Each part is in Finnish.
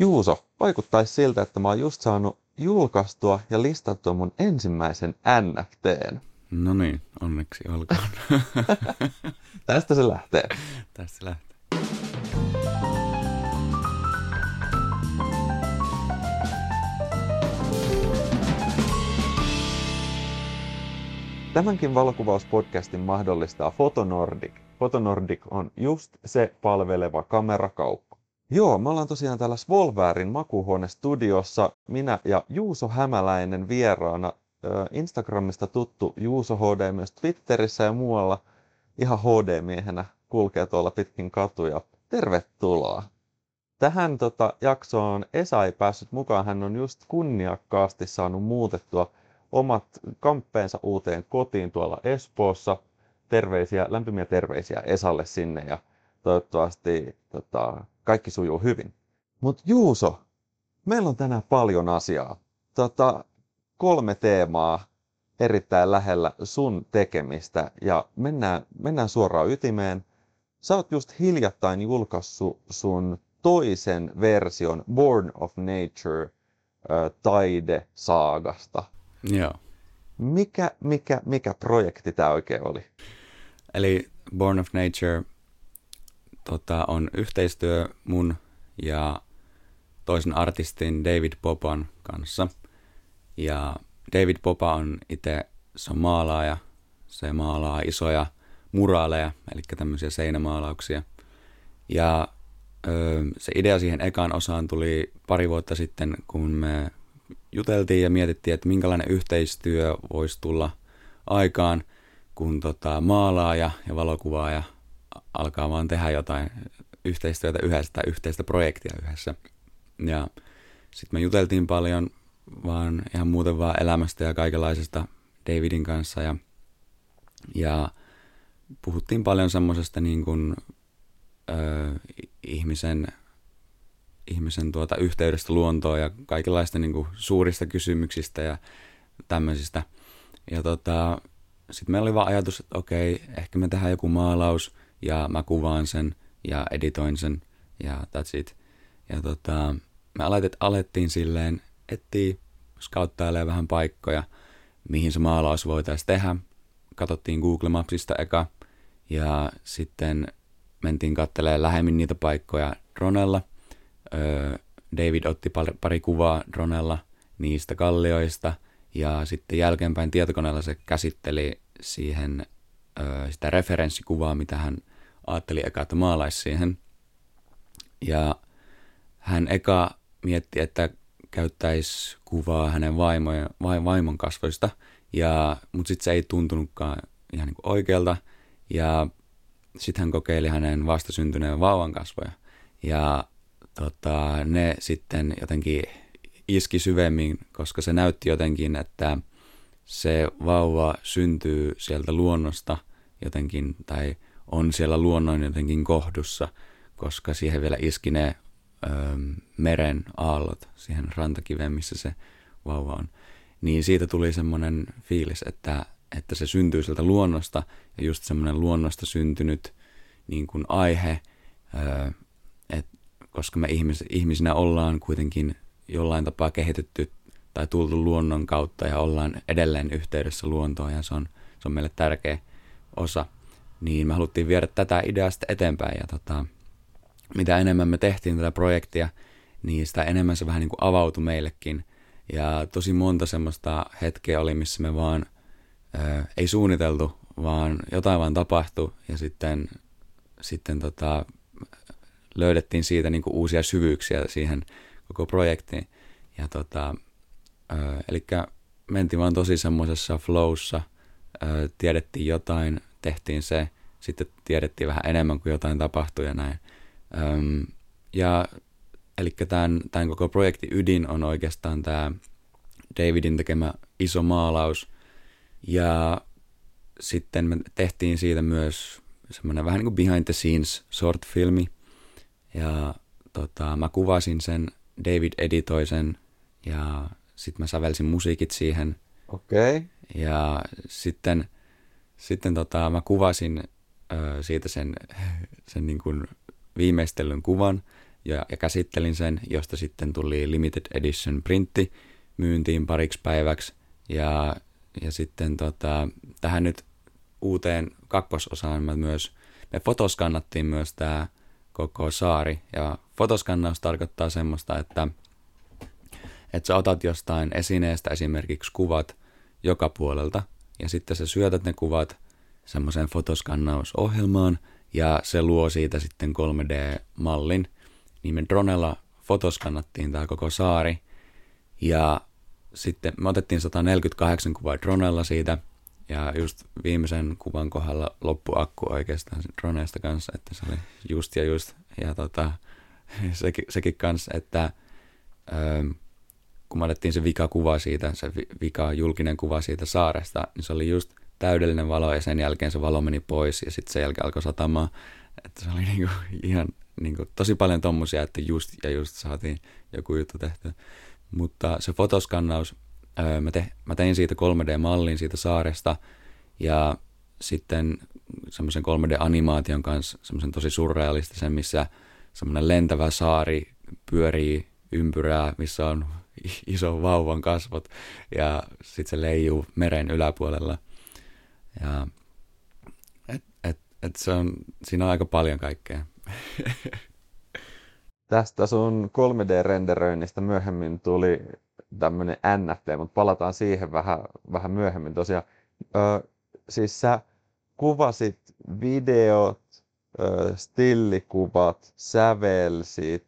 Juuso, vaikuttaisi siltä, että mä oon just saanut julkaistua ja listattua mun ensimmäisen NFTn. No niin, onneksi olkoon. Tästä se lähtee. Tästä se lähtee. Tämänkin valokuvauspodcastin mahdollistaa Fotonordic. Fotonordic on just se palveleva kamerakauppa. Joo, me ollaan tosiaan täällä Svolväärin makuuhuone-studiossa. Minä ja Juuso Hämäläinen vieraana. Instagramista tuttu Juuso HD myös Twitterissä ja muualla ihan HD-miehenä kulkee tuolla pitkin katuja. Tervetuloa! Tähän tota, jaksoon Esa ei päässyt mukaan. Hän on just kunniakkaasti saanut muutettua omat kamppeensa uuteen kotiin tuolla Espoossa. Terveisiä, lämpimiä terveisiä Esalle sinne ja toivottavasti tota, kaikki sujuu hyvin. Mutta Juuso, meillä on tänään paljon asiaa. Tota, kolme teemaa erittäin lähellä sun tekemistä ja mennään, mennään suoraan ytimeen. Sä oot just hiljattain julkaissut sun toisen version Born of Nature äh, taidesaagasta. Joo. Mikä, mikä, mikä projekti tämä oikein oli? Eli Born of Nature tota, on yhteistyö mun ja toisen artistin David Popan kanssa. Ja David Popa on itse, se on maalaaja, se maalaa isoja muraaleja, eli tämmöisiä seinämaalauksia. Ja ö, se idea siihen ekaan osaan tuli pari vuotta sitten, kun me juteltiin ja mietittiin, että minkälainen yhteistyö voisi tulla aikaan, kun tota, maalaaja ja valokuvaaja alkaa vaan tehdä jotain yhteistyötä yhdessä tai yhteistä projektia yhdessä. Ja sitten me juteltiin paljon vaan ihan muuten vaan elämästä ja kaikenlaisesta Davidin kanssa ja, ja puhuttiin paljon semmoisesta niin kuin, ö, ihmisen ihmisen tuota yhteydestä luontoon ja kaikenlaista niin kuin suurista kysymyksistä ja tämmöisistä. Ja tota, sitten meillä oli vaan ajatus, että okei, ehkä me tehdään joku maalaus ja mä kuvaan sen ja editoin sen ja that's it. Ja tota, me alettiin, alettiin silleen etsiä, skauttailemaan vähän paikkoja, mihin se maalaus voitaisiin tehdä. Katsottiin Google Mapsista eka ja sitten mentiin katselemaan lähemmin niitä paikkoja dronella David otti pari kuvaa dronella niistä kallioista ja sitten jälkeenpäin tietokoneella se käsitteli siihen sitä referenssikuvaa, mitä hän ajatteli eka, että maalaisi siihen. Ja hän eka mietti, että käyttäisi kuvaa hänen vaimon, vaimon kasvoista, ja, mutta sitten se ei tuntunutkaan ihan niin oikealta. Ja sitten hän kokeili hänen vastasyntyneen vauvan kasvoja. Ja tota, ne sitten jotenkin iski syvemmin, koska se näytti jotenkin, että se vauva syntyy sieltä luonnosta jotenkin, tai on siellä luonnon jotenkin kohdussa, koska siihen vielä iski ne ö, meren aallot siihen rantakiveen, missä se vauva on. Niin siitä tuli semmoinen fiilis, että, että se syntyy sieltä luonnosta, ja just semmoinen luonnosta syntynyt niin kuin aihe, ö, koska me ihmis, ihmisinä ollaan kuitenkin jollain tapaa kehitetty tai tultu luonnon kautta ja ollaan edelleen yhteydessä luontoon ja se on, se on meille tärkeä osa, niin me haluttiin viedä tätä ideaa sitten eteenpäin. Ja tota, mitä enemmän me tehtiin tätä projektia, niin sitä enemmän se vähän niin kuin avautui meillekin. Ja tosi monta semmoista hetkeä oli, missä me vaan ö, ei suunniteltu, vaan jotain vaan tapahtui. Ja sitten, sitten tota, löydettiin siitä niin kuin uusia syvyyksiä siihen koko projektiin. Ja tota, eli mentiin vaan tosi semmoisessa flowssa, tiedettiin jotain, tehtiin se, sitten tiedettiin vähän enemmän kuin jotain tapahtui ja näin. ja eli tämän, tämän koko projektin ydin on oikeastaan tämä Davidin tekemä iso maalaus. Ja sitten me tehtiin siitä myös semmoinen vähän niin kuin behind the scenes short filmi, ja tota, mä kuvasin sen, David editoi sen ja sitten mä sävelsin musiikit siihen. Okei. Okay. Ja sitten, sitten tota, mä kuvasin ö, siitä sen, sen niin kuin viimeistellyn kuvan ja, ja käsittelin sen, josta sitten tuli limited edition printti myyntiin pariksi päiväksi. Ja, ja sitten tota, tähän nyt uuteen kakkososaan mä myös, me fotoskannattiin myös tämä koko saari. Ja fotoskannaus tarkoittaa semmoista, että, että sä otat jostain esineestä esimerkiksi kuvat joka puolelta, ja sitten sä syötät ne kuvat semmoiseen fotoskannausohjelmaan, ja se luo siitä sitten 3D-mallin. Niin me dronella fotoskannattiin tämä koko saari, ja sitten me otettiin 148 kuvaa dronella siitä, ja just viimeisen kuvan kohdalla loppu akku oikeastaan droneesta kanssa, että se oli just ja just. Ja tota, sekin, sekin kanssa, että öö, kun me otettiin se vika kuva siitä, se vika julkinen kuva siitä saaresta, niin se oli just täydellinen valo ja sen jälkeen se valo meni pois ja sitten sen jälkeen alkoi satamaan. Että se oli niinku ihan niinku tosi paljon tommosia, että just ja just saatiin joku juttu tehtyä. Mutta se fotoskannaus, öö, mä, te, mä tein siitä 3D-mallin siitä saaresta ja sitten semmoisen 3D-animaation kanssa, semmoisen tosi surrealistisen, missä semmoinen lentävä saari pyörii ympyrää, missä on iso vauvan kasvot ja sitten se leijuu meren yläpuolella. Ja et, et, et se on, siinä on aika paljon kaikkea. Tästä sun 3D-renderöinnistä myöhemmin tuli tämmöinen NFT, mutta palataan siihen vähän, vähän myöhemmin tosiaan. Ö, siis sä kuvasit videot, ö, stillikuvat, sävelsit,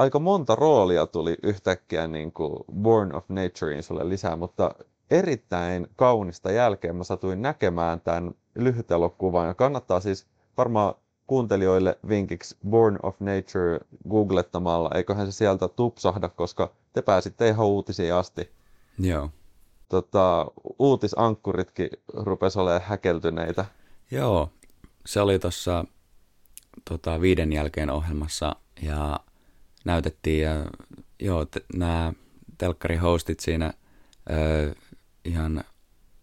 aika monta roolia tuli yhtäkkiä niin kuin Born of Naturein sulle lisää, mutta erittäin kaunista jälkeen mä satuin näkemään tämän lyhytelokuvan ja kannattaa siis varmaan kuuntelijoille vinkiksi Born of Nature googlettamalla, eiköhän se sieltä tupsahda, koska te pääsitte ihan uutisiin asti. Joo. Tota, uutisankkuritkin rupes olemaan häkeltyneitä. Joo, se oli tuossa tota, viiden jälkeen ohjelmassa ja näytettiin ja joo, t- nämä telkkarihostit siinä ö, ihan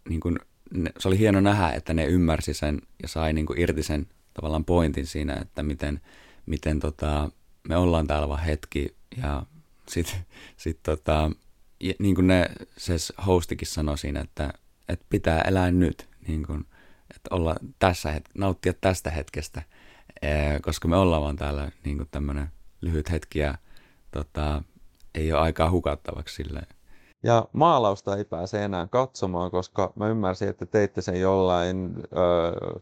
niin kuin, ne, se oli hieno nähdä, että ne ymmärsi sen ja sai niin kuin irti sen tavallaan pointin siinä, että miten, miten tota, me ollaan täällä vaan hetki ja sitten sit tota, niin kuin ne, se hostikin sanoi siinä, että, että pitää elää nyt, niin kuin, että olla tässä het- nauttia tästä hetkestä, koska me ollaan vaan täällä niin kuin tämmöinen lyhyt hetki ja tota, ei ole aikaa hukattavaksi silleen. Ja maalausta ei pääse enää katsomaan, koska mä ymmärsin, että teitte sen jollain öö,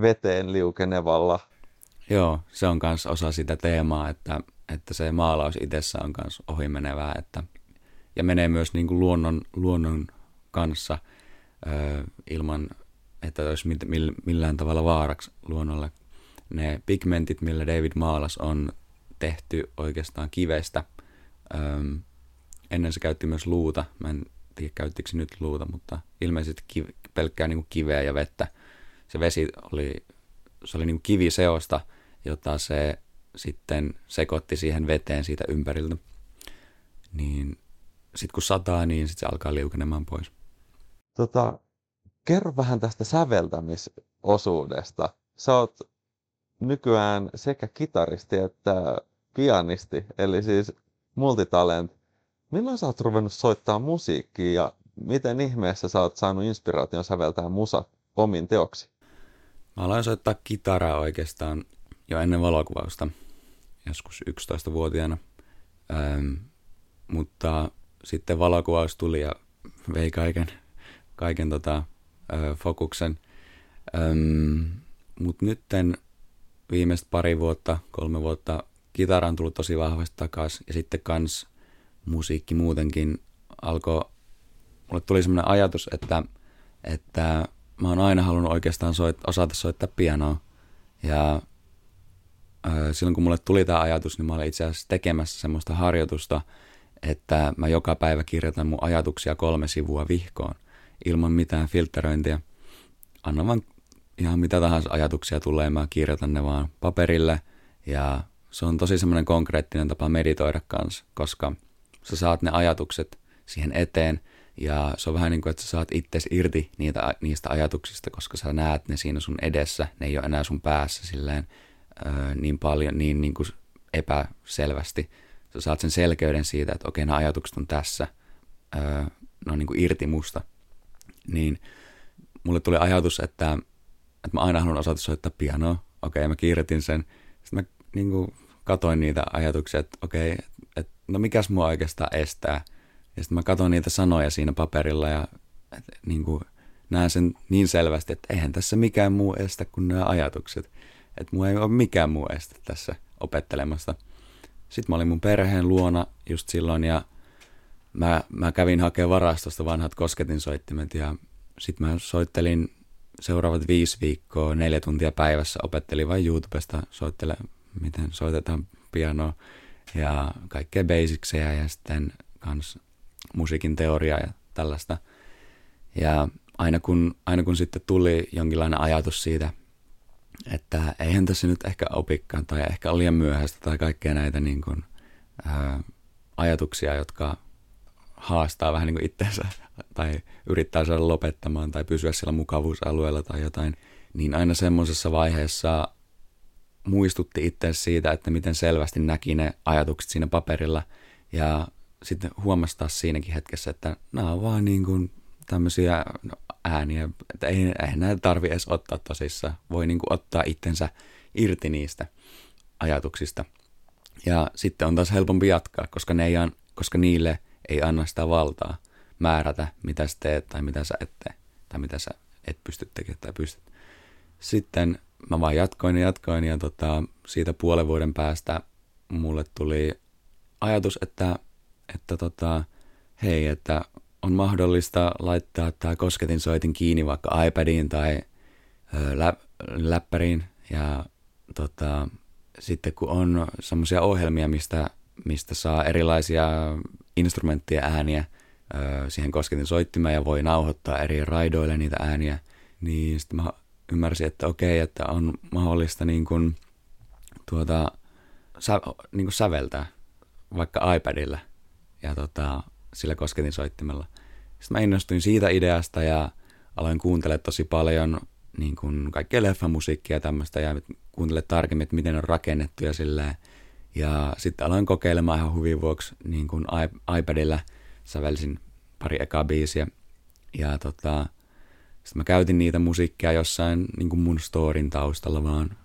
veteen liukenevalla. Joo, se on myös osa sitä teemaa, että, että se maalaus itsessä on myös ohimenevää, että, ja menee myös niin kuin luonnon, luonnon kanssa öö, ilman, että olisi millään tavalla vaaraksi luonnolle. Ne pigmentit, millä David maalas, on tehty oikeastaan kivestä. Öm, ennen se käytti myös luuta. Mä en tiedä, käyttikö nyt luuta, mutta ilmeisesti kiv, pelkkää niin kuin kiveä ja vettä. Se vesi oli, se oli niin kuin kiviseosta, jota se sitten sekoitti siihen veteen siitä ympäriltä. Niin sitten kun sataa, niin sit se alkaa liukenemaan pois. Tota, kerro vähän tästä säveltämisosuudesta. Sä oot nykyään sekä kitaristi että pianisti, eli siis multitalent. Milloin sä oot ruvennut soittaa musiikkia ja miten ihmeessä sä oot saanut inspiraation säveltää musa omiin teoksi? Mä aloin soittaa kitaraa oikeastaan jo ennen valokuvausta, joskus 11-vuotiaana. Ähm, mutta sitten valokuvaus tuli ja vei kaiken, kaiken tota, äh, fokuksen. Ähm, mutta nytten viimeistä pari vuotta, kolme vuotta kitara on tullut tosi vahvasti takaisin ja sitten kans musiikki muutenkin alkoi, mulle tuli semmoinen ajatus, että, että mä oon aina halunnut oikeastaan soit, osata soittaa pianoa ja silloin kun mulle tuli tämä ajatus, niin mä olin itse asiassa tekemässä semmoista harjoitusta, että mä joka päivä kirjoitan mun ajatuksia kolme sivua vihkoon ilman mitään filtteröintiä. Anna vaan ihan mitä tahansa ajatuksia tulee, mä kirjoitan ne vaan paperille ja se on tosi semmoinen konkreettinen tapa meditoida kanssa, koska sä saat ne ajatukset siihen eteen ja se on vähän niin kuin, että sä saat itse irti niitä, niistä ajatuksista, koska sä näet ne siinä sun edessä, ne ei ole enää sun päässä silleen ö, niin paljon, niin, niin kuin epäselvästi. Sä saat sen selkeyden siitä, että okei, nämä ajatukset on tässä, öö, ne on niin kuin irti musta. Niin mulle tuli ajatus, että, että mä aina haluan osata soittaa pianoa. Okei, mä kiirretin sen. Sitten mä niin kuin, katoin niitä ajatuksia, että okei, että no mikäs mua oikeastaan estää. Ja sitten mä katsoin niitä sanoja siinä paperilla ja että, niin kuin, näen sen niin selvästi, että eihän tässä mikään muu estä kuin nämä ajatukset. Että mua ei ole mikään muu estä tässä opettelemasta. Sitten mä olin mun perheen luona just silloin ja mä, mä kävin hakemaan varastosta vanhat kosketinsoittimet ja sitten mä soittelin seuraavat viisi viikkoa, neljä tuntia päivässä, opettelin vain YouTubesta soittele, miten soitetaan pianoa ja kaikkea basicseja ja sitten kans musiikin teoriaa ja tällaista. Ja aina kun, aina kun sitten tuli jonkinlainen ajatus siitä, että eihän tässä nyt ehkä opikkaan tai ehkä liian myöhäistä tai kaikkea näitä niin kuin, ää, ajatuksia, jotka haastaa vähän niin itseensä tai yrittää saada lopettamaan tai pysyä siellä mukavuusalueella tai jotain, niin aina semmoisessa vaiheessa muistutti itse siitä, että miten selvästi näki ne ajatukset siinä paperilla ja sitten huomasi taas siinäkin hetkessä, että nämä on vaan niin kuin tämmöisiä no, ääniä, että ei, ei näitä tarvi edes ottaa tosissaan. Voi niin kuin ottaa itsensä irti niistä ajatuksista. Ja sitten on taas helpompi jatkaa, koska, ne ei, koska niille ei anna sitä valtaa määrätä, mitä sä teet tai mitä sä et tee, tai mitä sä et pysty tekemään tai pystyt. Sitten mä vaan jatkoin ja jatkoin ja tota, siitä puolen vuoden päästä mulle tuli ajatus, että, että tota, hei, että on mahdollista laittaa tämä kosketinsoitin kiinni vaikka iPadiin tai ö, lä- läppäriin. Ja tota, sitten kun on semmoisia ohjelmia, mistä, mistä saa erilaisia instrumenttien ääniä ö, siihen kosketinsoittimeen ja voi nauhoittaa eri raidoille niitä ääniä, niin sitten mä ymmärsin, että okei, että on mahdollista niin kuin, tuota, sä, niin kuin säveltää vaikka iPadilla ja tota, sillä kosketinsoittimella. Sitten mä innostuin siitä ideasta ja aloin kuuntelemaan tosi paljon niin kuin kaikkea leffamusiikkia ja tämmöistä ja kuuntelemaan tarkemmin, että miten on rakennettu ja silleen. Ja sitten aloin kokeilemaan ihan huvin vuoksi niin kuin iPadilla sävelsin pari ekaa biisiä. Ja tota, sitten mä käytin niitä musiikkia jossain niin kuin mun storin taustalla vaan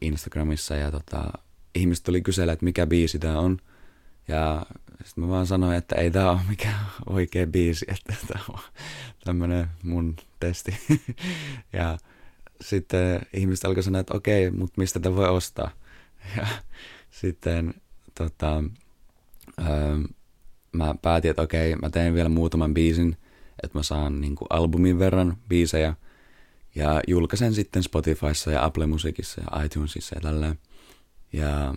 Instagramissa ja tota, ihmiset tuli kysellä, että mikä biisi tää on. Ja sitten mä vaan sanoin, että ei tää ole mikään oikea biisi, että tää on tämmönen mun testi. ja sitten ihmiset alkoi sanoa, että okei, mutta mistä tämä voi ostaa? Ja sitten tota, öö, mä päätin, että okei, mä teen vielä muutaman biisin, että mä saan niin kuin albumin verran biisejä ja julkaisen sitten Spotifyssa ja Apple Musicissa ja iTunesissa ja tällä. Ja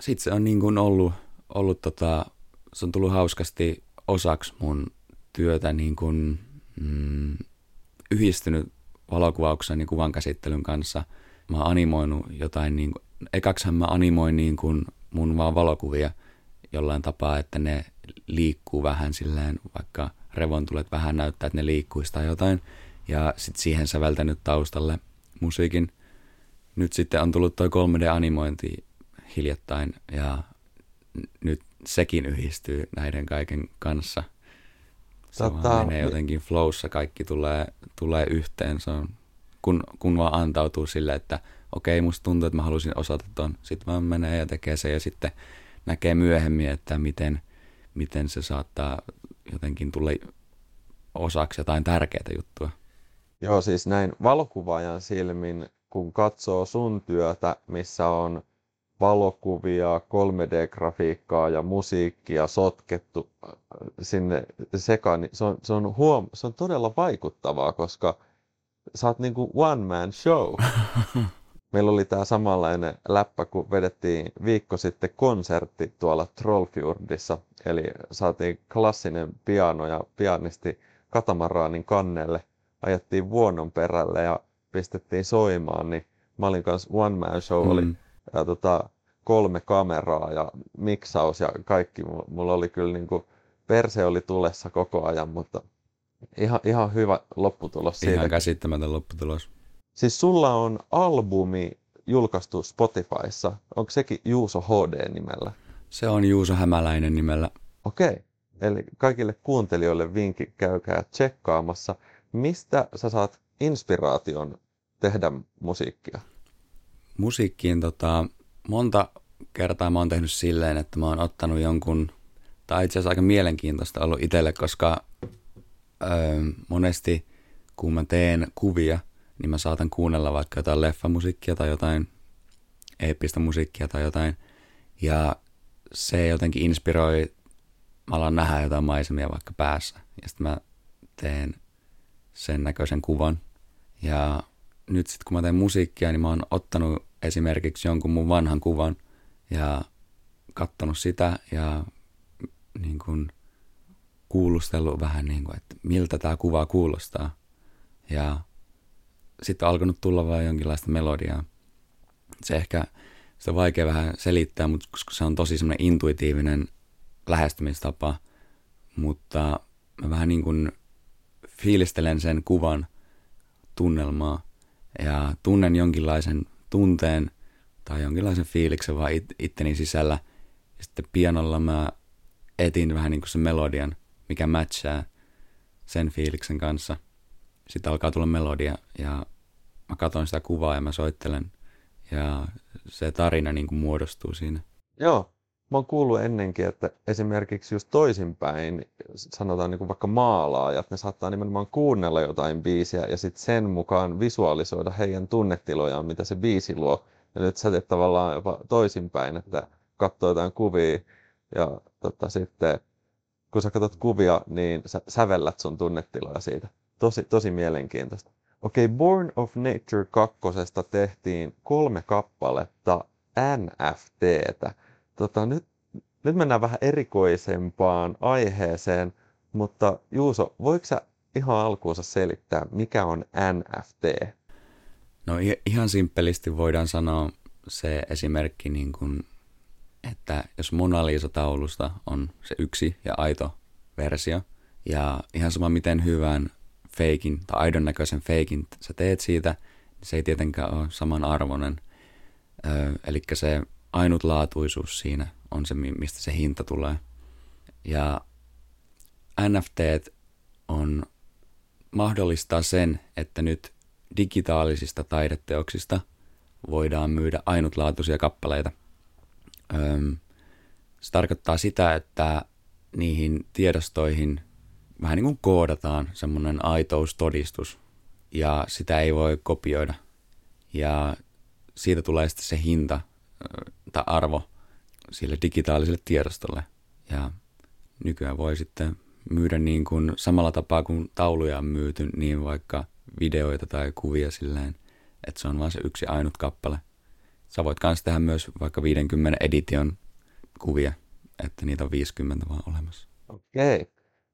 sitten se on niin kuin ollut, ollut tota, se on tullut hauskasti osaksi mun työtä niin kuin, mm, yhdistynyt valokuvauksen ja kuvan käsittelyn kanssa. Mä oon animoinut jotain, niin kuin, mä animoin niin kuin mun vaan valokuvia jollain tapaa, että ne liikkuu vähän silleen, vaikka revontulet vähän näyttää, että ne liikkuisi tai jotain. Ja sitten siihen säveltänyt taustalle musiikin. Nyt sitten on tullut toi 3D-animointi hiljattain ja nyt sekin yhdistyy näiden kaiken kanssa. Se tota, vaan menee jotenkin flowssa, kaikki tulee, tulee yhteen. Se on, kun, kun vaan antautuu sille, että okei, musta tuntuu, että mä halusin osata ton. Sitten vaan menee ja tekee se ja sitten näkee myöhemmin, että miten, miten se saattaa jotenkin tulla osaksi jotain tärkeää juttua. Joo, siis näin valokuvaajan silmin, kun katsoo sun työtä, missä on valokuvia, 3D-grafiikkaa ja musiikkia sotkettu äh, sinne sekaan, niin se on, se on, huom- se on todella vaikuttavaa, koska sä oot niinku one man show. Meillä oli tämä samanlainen läppä, kun vedettiin viikko sitten konsertti tuolla Trollfjordissa. Eli saatiin klassinen piano ja pianisti katamaraanin kannelle, ajettiin vuonon perälle ja pistettiin soimaan, niin mä olin kanssa one man show, mm. oli ja tota, kolme kameraa ja miksaus ja kaikki. Mulla oli kyllä niin kuin, perse oli tulessa koko ajan, mutta ihan, ihan hyvä lopputulos siitä. Ihan käsittämätön lopputulos. Siis sulla on albumi julkaistu Spotifyssa. Onko sekin Juuso HD-nimellä? Se on Juuso Hämäläinen nimellä. Okei. Eli kaikille kuuntelijoille vinkki, käykää tsekkaamassa. Mistä sä saat inspiraation tehdä musiikkia? Musiikkiin tota, monta kertaa mä oon tehnyt silleen, että mä oon ottanut jonkun, tai itse asiassa aika mielenkiintoista ollut itselle, koska öö, monesti kun mä teen kuvia, niin mä saatan kuunnella vaikka jotain leffamusiikkia tai jotain eeppistä musiikkia tai jotain. Ja se jotenkin inspiroi, mä alan nähdä jotain maisemia vaikka päässä. Ja sitten mä teen sen näköisen kuvan. Ja nyt sitten kun mä teen musiikkia, niin mä oon ottanut esimerkiksi jonkun mun vanhan kuvan ja katsonut sitä ja niin kuin kuulustellut vähän niin kuin, että miltä tämä kuva kuulostaa. Ja sitten alkanut tulla vaan jonkinlaista melodiaa. Se ehkä, sitä on vaikea vähän selittää, mutta koska se on tosi semmoinen intuitiivinen lähestymistapa, mutta mä vähän niin kuin fiilistelen sen kuvan tunnelmaa ja tunnen jonkinlaisen tunteen tai jonkinlaisen fiiliksen vaan it, itteni sisällä. Ja sitten pianolla mä etin vähän niin kuin sen melodian, mikä matchaa sen fiiliksen kanssa. Sitten alkaa tulla melodia ja mä katson sitä kuvaa ja mä soittelen ja se tarina niin kuin muodostuu siinä. Joo, mä oon kuullut ennenkin, että esimerkiksi just toisinpäin, sanotaan niin kuin vaikka maalaajat, ne saattaa nimenomaan kuunnella jotain biisiä ja sitten sen mukaan visualisoida heidän tunnetilojaan, mitä se biisi luo. Ja nyt sä teet tavallaan jopa toisinpäin, että katsoo jotain kuvia ja tota, sitten kun sä katsot kuvia, niin sä sävellät sun tunnetiloja siitä. Tosi, tosi mielenkiintoista. Okei, okay, Born of Nature 2 tehtiin kolme kappaletta NFTtä. Tota, nyt, nyt mennään vähän erikoisempaan aiheeseen, mutta Juuso, voiko sä ihan alkuunsa selittää, mikä on NFT? No ihan simppelisti voidaan sanoa se esimerkki, niin kuin, että jos Mona Lisa-taulusta on se yksi ja aito versio, ja ihan sama miten hyvän feikin tai aidon näköisen feikin sä teet siitä, niin se ei tietenkään ole samanarvoinen. Eli se ainutlaatuisuus siinä on se, mistä se hinta tulee. Ja NFT on mahdollistaa sen, että nyt digitaalisista taideteoksista voidaan myydä ainutlaatuisia kappaleita. se tarkoittaa sitä, että niihin tiedostoihin vähän niin kuin koodataan semmoinen aitoustodistus ja sitä ei voi kopioida. Ja siitä tulee sitten se hinta tai arvo sille digitaaliselle tiedostolle. Ja nykyään voi sitten myydä niin kuin samalla tapaa kuin tauluja on myyty, niin vaikka videoita tai kuvia silleen, että se on vain se yksi ainut kappale. Sä voit myös tehdä myös vaikka 50 edition kuvia, että niitä on 50 vaan olemassa. Okei. Okay.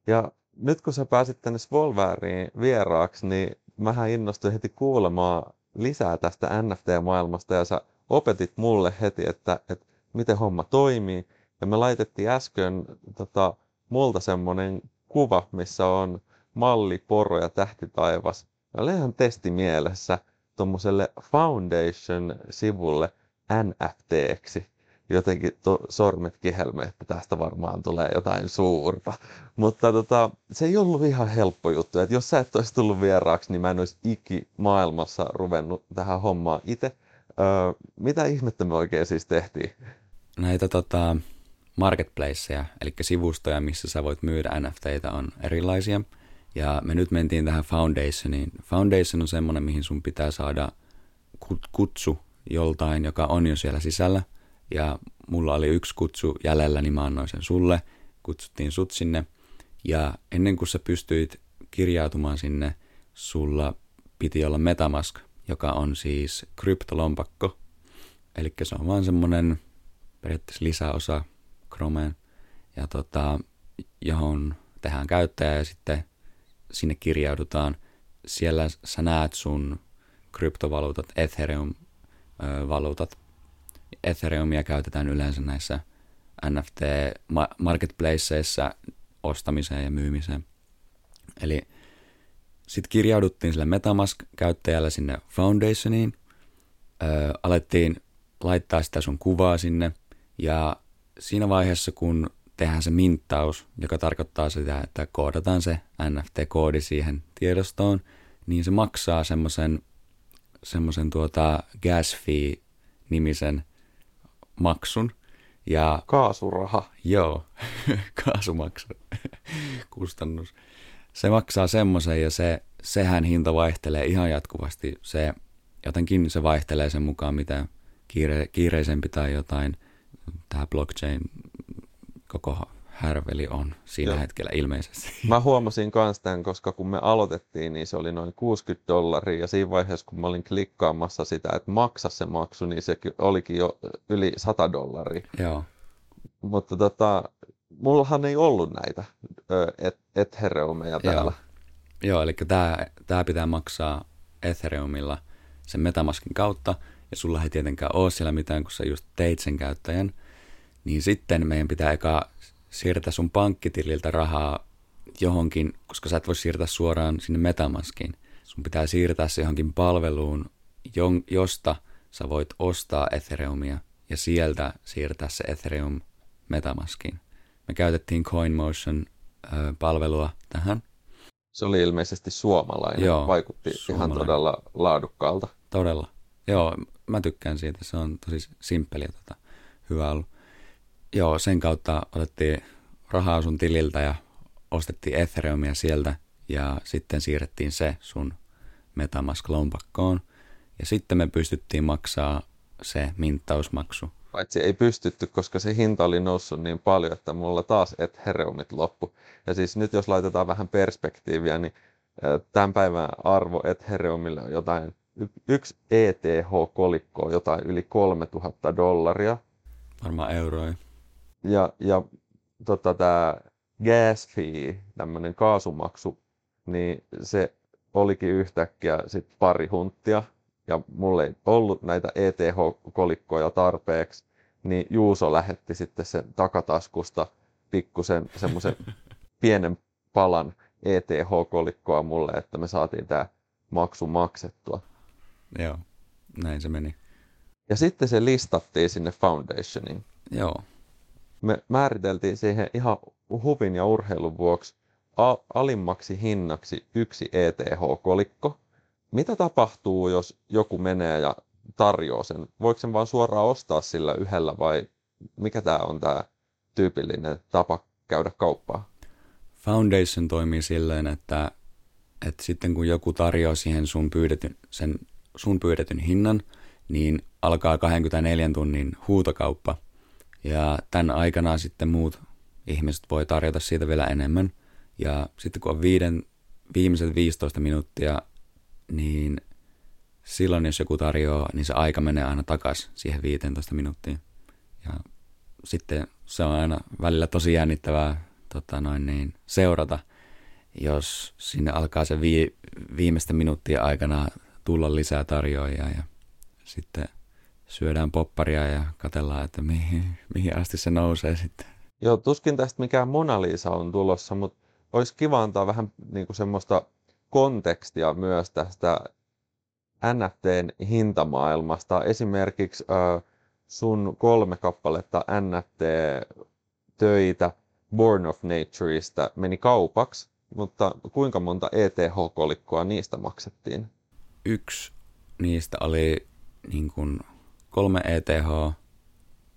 Ja nyt kun sä pääsit tänne Svolväriin vieraaksi, niin mähän innostuin heti kuulemaan lisää tästä NFT-maailmasta ja sä opetit mulle heti, että, että miten homma toimii. Ja me laitettiin äsken tota, multa semmonen kuva, missä on malli, poro ja tähtitaivas. Ja oli ihan testi mielessä tuommoiselle Foundation-sivulle NFTksi jotenkin to, sormet kihelme, että tästä varmaan tulee jotain suurta. Mutta tota, se ei ollut ihan helppo juttu. Että jos sä et olisi tullut vieraaksi, niin mä en olisi iki maailmassa ruvennut tähän hommaan itse. Öö, mitä ihmettä me oikein siis tehtiin? Näitä tota, marketplaceja, eli sivustoja, missä sä voit myydä NFTitä, on erilaisia. Ja me nyt mentiin tähän Foundationiin. Foundation on semmoinen, mihin sun pitää saada kutsu joltain, joka on jo siellä sisällä – ja mulla oli yksi kutsu jäljellä, niin mä annoin sen sulle, kutsuttiin sut sinne, ja ennen kuin sä pystyit kirjautumaan sinne, sulla piti olla Metamask, joka on siis kryptolompakko, eli se on vaan semmonen periaatteessa lisäosa Chromeen, ja tota, johon tehdään käyttäjä ja sitten sinne kirjaudutaan. Siellä sä näet sun kryptovaluutat, Ethereum-valuutat, Ethereumia käytetään yleensä näissä NFT-marketplaceissa ostamiseen ja myymiseen. Eli sitten kirjauduttiin sille Metamask-käyttäjälle sinne Foundationiin, ö, alettiin laittaa sitä sun kuvaa sinne ja siinä vaiheessa, kun tehdään se minttaus, joka tarkoittaa sitä, että koodataan se NFT-koodi siihen tiedostoon, niin se maksaa semmoisen semmoisen tuota gas fee-nimisen maksun. Ja, Kaasuraha. Joo, kaasumaksu, kustannus. Se maksaa semmoisen ja se, sehän hinta vaihtelee ihan jatkuvasti. Se, jotenkin se vaihtelee sen mukaan, mitä kiire, kiireisempi tai jotain tämä blockchain koko härveli on siinä Joo. hetkellä ilmeisesti. Mä huomasin myös tämän, koska kun me aloitettiin, niin se oli noin 60 dollaria ja siinä vaiheessa, kun mä olin klikkaamassa sitä, että maksa se maksu, niin se olikin jo yli 100 dollaria. Joo. Mutta tota, mullahan ei ollut näitä et, Ethereumeja täällä. Joo, Joo eli tämä, tämä pitää maksaa Ethereumilla sen Metamaskin kautta, ja sulla ei tietenkään ole siellä mitään, kun sä just teit sen käyttäjän, niin sitten meidän pitää eka siirtää sun pankkitililtä rahaa johonkin, koska sä et voi siirtää suoraan sinne Metamaskiin. Sun pitää siirtää se johonkin palveluun, josta sä voit ostaa Ethereumia ja sieltä siirtää se Ethereum Metamaskiin. Me käytettiin CoinMotion-palvelua tähän. Se oli ilmeisesti suomalainen. Joo, Vaikutti suomalainen. ihan todella laadukkaalta. Todella. Joo, mä tykkään siitä. Se on tosi simppeli ja tota, hyvä ollut joo, sen kautta otettiin rahaa sun tililtä ja ostettiin Ethereumia sieltä ja sitten siirrettiin se sun Metamask-lompakkoon. Ja sitten me pystyttiin maksaa se minttausmaksu. Paitsi ei pystytty, koska se hinta oli noussut niin paljon, että mulla taas Ethereumit loppu. Ja siis nyt jos laitetaan vähän perspektiiviä, niin tämän päivän arvo Ethereumille on jotain, yksi ETH-kolikko on jotain yli 3000 dollaria. Varmaan euroja. Ja, ja tota, tämä gas fee, tämmöinen kaasumaksu, niin se olikin yhtäkkiä sit pari hunttia. Ja mulle ei ollut näitä ETH-kolikkoja tarpeeksi, niin Juuso lähetti sitten sen takataskusta pikkusen semmoisen pienen palan ETH-kolikkoa mulle, että me saatiin tämä maksu maksettua. Joo, näin se meni. Ja sitten se listattiin sinne Foundationiin. Joo me määriteltiin siihen ihan huvin ja urheilun vuoksi alimmaksi hinnaksi yksi ETH-kolikko. Mitä tapahtuu, jos joku menee ja tarjoaa sen? Voiko sen vaan suoraan ostaa sillä yhdellä vai mikä tämä on tämä tyypillinen tapa käydä kauppaa? Foundation toimii silleen, että, että sitten kun joku tarjoaa siihen sun pyydetyn, sen sun pyydetyn hinnan, niin alkaa 24 tunnin huutokauppa – ja tämän aikana sitten muut ihmiset voi tarjota siitä vielä enemmän. Ja sitten kun on viiden, viimeiset 15 minuuttia, niin silloin jos joku tarjoaa, niin se aika menee aina takaisin siihen 15 minuuttiin. Ja sitten se on aina välillä tosi jännittävää tota noin niin, seurata, jos sinne alkaa se vi- viimeisten minuuttien aikana tulla lisää tarjoajia ja sitten – syödään popparia ja katellaan, että mihin, mihin asti se nousee sitten. Joo, tuskin tästä mikään Mona Lisa on tulossa, mutta olisi kiva antaa vähän niin kuin semmoista kontekstia myös tästä NFTn hintamaailmasta. Esimerkiksi äh, sun kolme kappaletta NFT-töitä Born of Natureista meni kaupaksi, mutta kuinka monta ETH-kolikkoa niistä maksettiin? Yksi niistä oli niin kuin kolme ETH.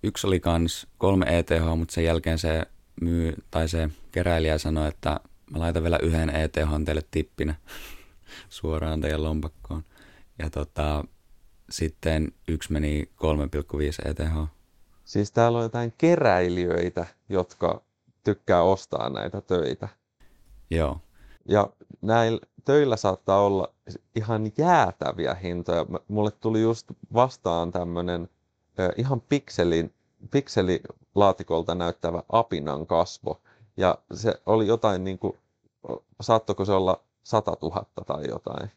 Yksi oli kans kolme ETH, mutta sen jälkeen se myy, tai se keräilijä sanoi, että mä laitan vielä yhden ETH teille tippinä suoraan teidän lompakkoon. Ja tota, sitten yksi meni 3,5 ETH. Siis täällä on jotain keräilijöitä, jotka tykkää ostaa näitä töitä. Joo. Ja näillä töillä saattaa olla ihan jäätäviä hintoja. Mulle tuli just vastaan tämmöinen ihan pikselin, pikselilaatikolta näyttävä apinan kasvo. Ja se oli jotain niin kuin, saattoiko se olla 100 000 tai jotain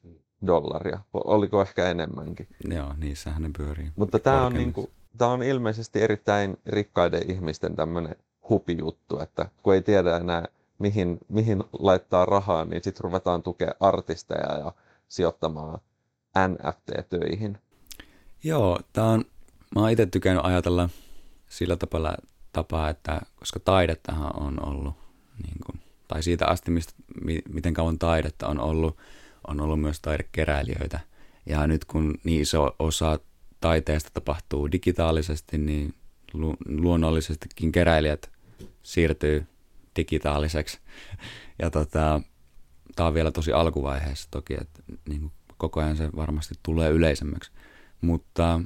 dollaria. Oliko ehkä enemmänkin? Joo, niissähän ne pyörii. Mutta tämä on, niin kuin, tämä on ilmeisesti erittäin rikkaiden ihmisten tämmöinen hupijuttu, että kun ei tiedä enää mihin, mihin laittaa rahaa, niin sitten ruvetaan tukea artisteja ja sijoittamaan NFT-töihin. Joo, tää on, mä oon itse tykännyt ajatella sillä tapaa, tapaa, että koska taidettahan on ollut, niin kuin, tai siitä asti, mistä, miten kauan taidetta on ollut, on ollut myös taidekeräilijöitä. Ja nyt kun niin iso osa taiteesta tapahtuu digitaalisesti, niin lu- luonnollisestikin keräilijät siirtyy digitaaliseksi. Ja tota, tämä on vielä tosi alkuvaiheessa toki, että niin kuin koko ajan se varmasti tulee yleisemmäksi. Mutta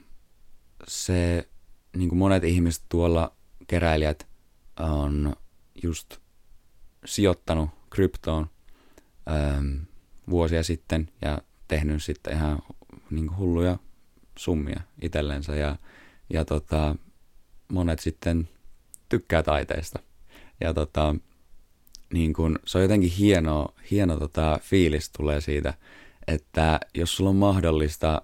se, niin kuin monet ihmiset tuolla, keräilijät, on just sijoittanut kryptoon ähm, vuosia sitten ja tehnyt sitten ihan niin kuin hulluja summia itsellensä ja, ja tota, monet sitten tykkää taiteesta. Ja tota, niin kun, se on jotenkin hieno, hieno tota, fiilis tulee siitä, että jos sulla on mahdollista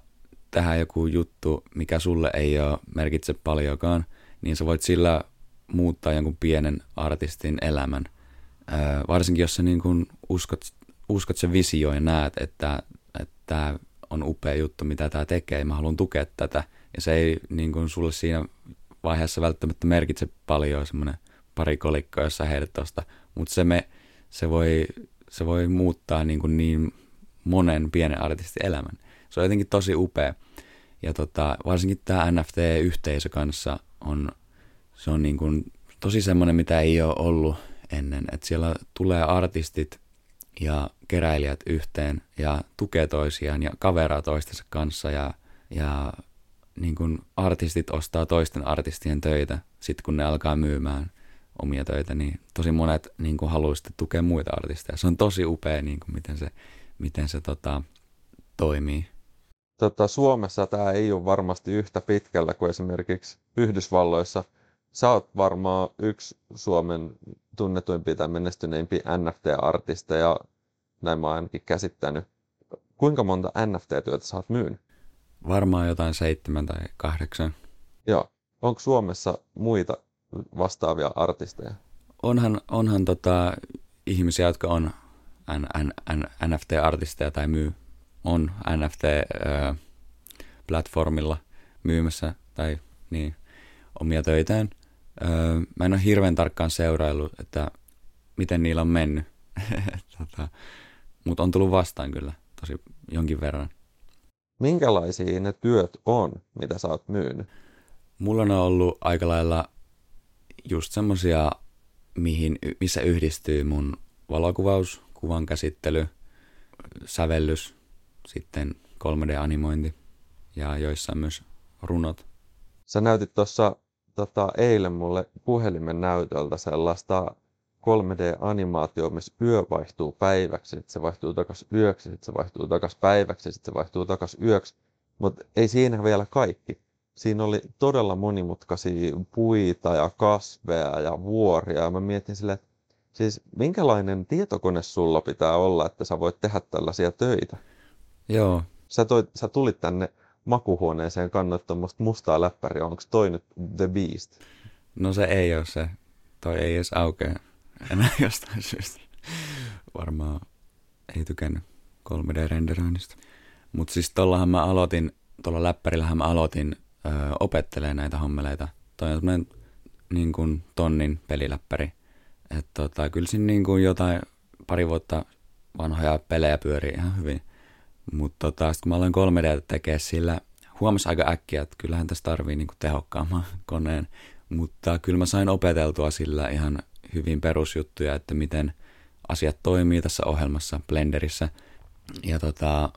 tehdä joku juttu, mikä sulle ei ole merkitse paljonkaan, niin sä voit sillä muuttaa jonkun pienen artistin elämän. Öö, varsinkin jos sä niin kun uskot, uskot se visio ja näet, että tämä on upea juttu, mitä tämä tekee, mä haluan tukea tätä. Ja se ei niin kun sulle siinä vaiheessa välttämättä merkitse paljon semmoinen pari kolikkoa, jos sä heidät tosta, mutta se, me, se, voi, se voi muuttaa niin, kuin niin monen pienen artistin elämän. Se on jotenkin tosi upea. Ja tota, varsinkin tämä NFT-yhteisö kanssa on, se on niin kuin tosi semmoinen, mitä ei ole ollut ennen. Että siellä tulee artistit ja keräilijät yhteen ja tukee toisiaan ja kaveraa toistensa kanssa ja, ja niin kuin artistit ostaa toisten artistien töitä sitten kun ne alkaa myymään omia töitä, niin tosi monet niin kuin haluaisivat tukea muita artisteja. Se on tosi upea, niin kuin miten se, miten se tota, toimii. Tota, Suomessa tämä ei ole varmasti yhtä pitkällä kuin esimerkiksi Yhdysvalloissa. Sä oot varmaan yksi Suomen tunnetuimpia tai menestyneimpiä NFT-artisteja, näin mä oon ainakin käsittänyt. Kuinka monta NFT-työtä sä oot myynyt? Varmaan jotain seitsemän tai kahdeksan. Joo. Onko Suomessa muita vastaavia artisteja? Onhan, onhan tota, ihmisiä, jotka on NFT-artisteja tai myy, on NFT-platformilla myymässä tai niin, omia töitään. Mä en ole hirveän tarkkaan seuraillut, että miten niillä on mennyt, tota, mutta on tullut vastaan kyllä tosi jonkin verran. Minkälaisia ne työt on, mitä sä oot myynyt? Mulla on ollut aika lailla just semmosia, mihin, missä yhdistyy mun valokuvaus, kuvan käsittely, sävellys, sitten 3D-animointi ja joissain myös runot. Sä näytit tuossa tota, eilen mulle puhelimen näytöltä sellaista 3D-animaatio, missä yö vaihtuu päiväksi, sitten se vaihtuu takaisin yöksi, sitten se vaihtuu takaisin päiväksi, sitten se vaihtuu takaisin yöksi. Mutta ei siinä vielä kaikki siinä oli todella monimutkaisia puita ja kasveja ja vuoria. Ja mä mietin sille, että siis minkälainen tietokone sulla pitää olla, että sä voit tehdä tällaisia töitä? Joo. Sä, toit, sä tulit tänne makuhuoneeseen kannattomasta mustaa läppäriä. Onko toi nyt The Beast? No se ei ole se. Toi ei edes aukea enää jostain syystä. Varmaan ei tykännyt 3D-renderoinnista. Mutta siis tollahan mä aloitin, tuolla läppärillähän mä aloitin öö, opettelee näitä hommeleita. Toi on niin kuin tonnin peliläppäri. Että tota, kyllä siinä niin kuin jotain pari vuotta vanhoja pelejä pyörii ihan hyvin. Mutta tota, kun mä aloin 3D tekemään sillä, huomasin aika äkkiä, että kyllähän tässä tarvii niin kuin tehokkaamman koneen. Mutta kyllä mä sain opeteltua sillä ihan hyvin perusjuttuja, että miten asiat toimii tässä ohjelmassa Blenderissä. Ja tota,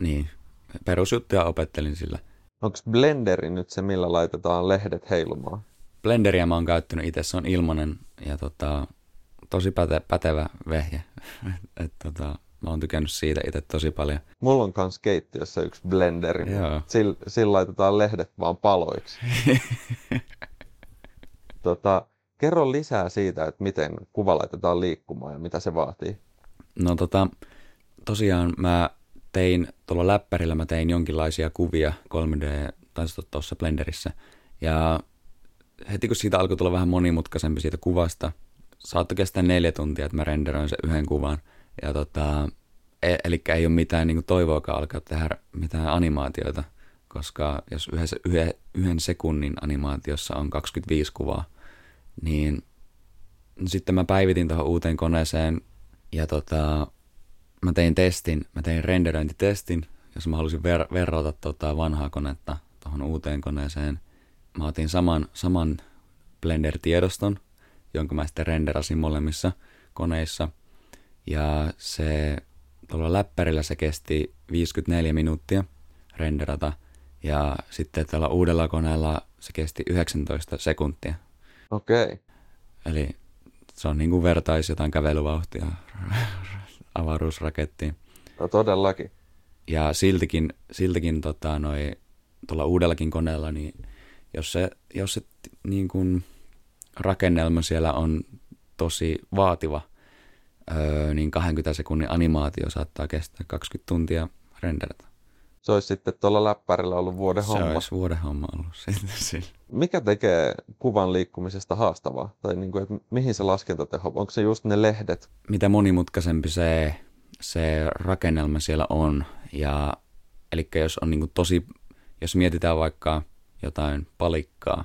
niin, perusjuttuja opettelin sillä – Onko Blenderi nyt se, millä laitetaan lehdet heilumaan? Blenderia mä oon käyttänyt itse, se on ilmanen ja tota, tosi päte, pätevä vehje. Et, tota, mä oon tykännyt siitä itse tosi paljon. Mulla on kans keittiössä yksi blenderi, sillä, sillä laitetaan lehdet vaan paloiksi. tota, kerro lisää siitä, että miten kuva laitetaan liikkumaan ja mitä se vaatii. No tota, tosiaan mä tein tuolla läppärillä, mä tein jonkinlaisia kuvia 3D, taisi tuossa Blenderissä. Ja heti kun siitä alkoi tulla vähän monimutkaisempi siitä kuvasta, saattoi kestää neljä tuntia, että mä renderoin sen yhden kuvan. Ja tota, e- eli ei ole mitään niin toivoakaan alkaa tehdä mitään animaatioita koska jos yhdessä, yhden, yhden sekunnin animaatiossa on 25 kuvaa, niin sitten mä päivitin tuohon uuteen koneeseen ja tota, mä tein testin, mä tein renderöintitestin, jos mä halusin ver- verrata tota vanhaa konetta tuohon uuteen koneeseen. Mä otin saman, saman Blender-tiedoston, jonka mä sitten renderasin molemmissa koneissa. Ja se tuolla läppärillä se kesti 54 minuuttia renderata. Ja sitten tällä uudella koneella se kesti 19 sekuntia. Okei. Okay. Eli se on niin kuin vertaisi jotain kävelyvauhtia avaruusrakettiin. No todellakin. Ja siltikin, siltikin tota, noi, tuolla uudellakin koneella, niin jos se, jos se niin kuin rakennelma siellä on tosi vaativa, öö, niin 20 sekunnin animaatio saattaa kestää 20 tuntia renderata. Se olisi sitten tuolla läppärillä ollut vuoden se homma. Se olisi vuoden homma ollut sitten sillä. Mikä tekee kuvan liikkumisesta haastavaa? Tai niin kuin, että mihin se laskentateho, onko se just ne lehdet? Mitä monimutkaisempi se, se rakennelma siellä on, ja eli jos on niin kuin tosi, jos mietitään vaikka jotain palikkaa,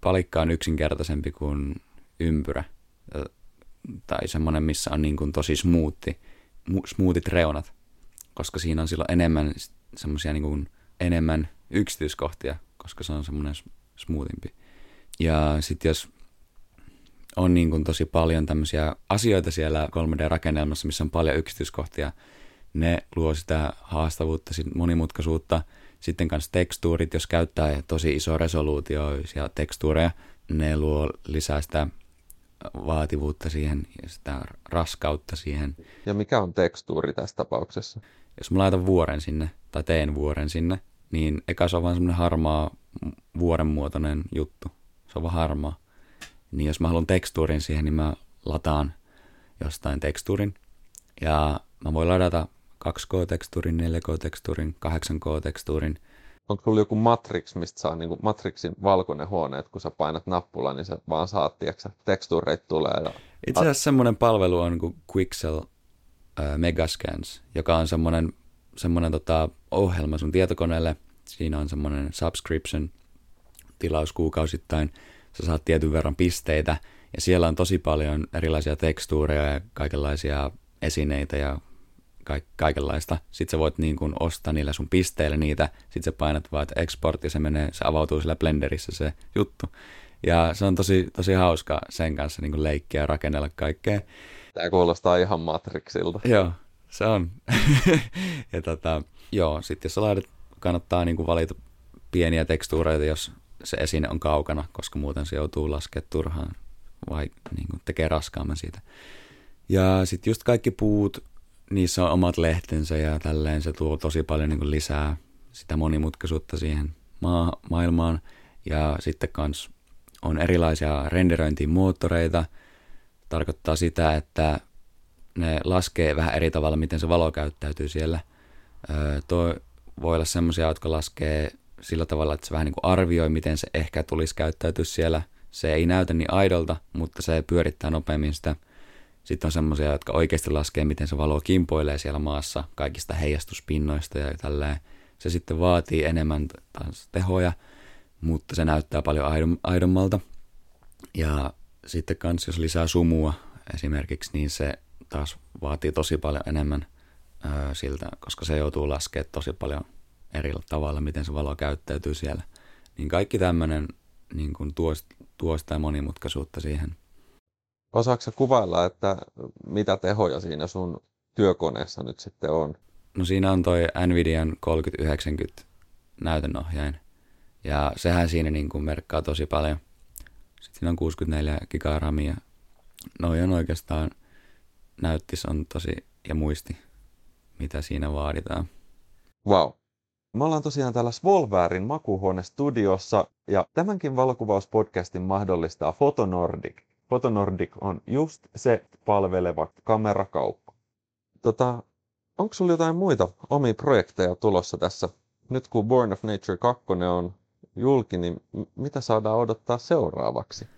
palikka on yksinkertaisempi kuin ympyrä, tai semmoinen, missä on niin kuin tosi smoothi, smoothit reunat, koska siinä on silloin enemmän semmoisia niin enemmän yksityiskohtia, koska se on semmoinen smoothimpi. Ja sitten jos on niin kuin tosi paljon tämmöisiä asioita siellä 3D-rakennelmassa, missä on paljon yksityiskohtia, ne luo sitä haastavuutta, monimutkaisuutta. Sitten kanssa tekstuurit, jos käyttää tosi iso resoluutioisia tekstuureja, ne luo lisää sitä vaativuutta siihen ja sitä raskautta siihen. Ja mikä on tekstuuri tässä tapauksessa? Jos mä laitan vuoren sinne, tai teen vuoren sinne, niin eka se on vaan semmoinen harmaa vuoren muotoinen juttu. Se on vaan harmaa. Niin jos mä haluan tekstuurin siihen, niin mä lataan jostain tekstuurin. Ja mä voin ladata 2K-tekstuurin, 4K-tekstuurin, 8K-tekstuurin. Onko sulla joku Matrix, mistä saa niin Matrixin valkoinen huone, että kun sä painat nappula, niin se vaan saat, tiedätkö, tekstuureita tulee. Ja... Itse asiassa semmoinen palvelu on kuin Quixel Megascans, joka on semmoinen, semmoinen tota, ohjelma sun tietokoneelle. Siinä on semmoinen subscription, tilaus kuukausittain. Sä saat tietyn verran pisteitä ja siellä on tosi paljon erilaisia tekstuureja ja kaikenlaisia esineitä ja ka- kaikenlaista. Sitten sä voit niin kuin ostaa niillä sun pisteillä niitä, sitten sä painat vaan, että export ja se menee, se avautuu sillä Blenderissa se juttu. Ja se on tosi, tosi hauska sen kanssa niin leikkiä ja rakennella kaikkea. Tämä kuulostaa ihan Matrixilta. Joo, se on. ja tota, joo, sitten jos laitat, kannattaa niin kuin valita pieniä tekstuureita, jos se esine on kaukana, koska muuten se joutuu laskemaan turhaan vai niin kuin tekee raskaamman siitä. Ja sitten just kaikki puut, niissä on omat lehtensä ja tälleen se tuo tosi paljon niin kuin lisää sitä monimutkaisuutta siihen maa- maailmaan. Ja sitten kans on erilaisia renderöintimoottoreita. Tarkoittaa sitä, että ne laskee vähän eri tavalla, miten se valo käyttäytyy siellä. Öö, toi voi olla semmoisia, jotka laskee sillä tavalla, että se vähän niin kuin arvioi, miten se ehkä tulisi käyttäytyä siellä. Se ei näytä niin aidolta, mutta se pyörittää nopeammin sitä. Sitten on semmoisia, jotka oikeasti laskee, miten se valo kimpoilee siellä maassa kaikista heijastuspinnoista ja tälleen. Se sitten vaatii enemmän taas tehoja, mutta se näyttää paljon aidom, aidommalta. Ja sitten kans jos lisää sumua esimerkiksi, niin se taas vaatii tosi paljon enemmän öö, siltä, koska se joutuu laskemaan tosi paljon eri tavalla, miten se valo käyttäytyy siellä. Niin kaikki tämmöinen niin kuin tuo, tuo sitä monimutkaisuutta siihen. Osaatko kuvailla, että mitä tehoja siinä sun työkoneessa nyt sitten on? No siinä on toi Nvidian 3090 näytönohjain. Ja sehän siinä niin kuin merkkaa tosi paljon. Sitten siinä on 64 gigaa ramia. Noi on oikeastaan, näyttis on tosi, ja muisti, mitä siinä vaaditaan. Wow. Me ollaan tosiaan täällä Svolväärin makuuhuone-studiossa ja tämänkin valokuvauspodcastin mahdollistaa Fotonordic. Fotonordic on just se palveleva kamerakauppa. Tota, onko sulla jotain muita omia projekteja tulossa tässä? Nyt kun Born of Nature 2 on julki, niin mitä saadaan odottaa seuraavaksi?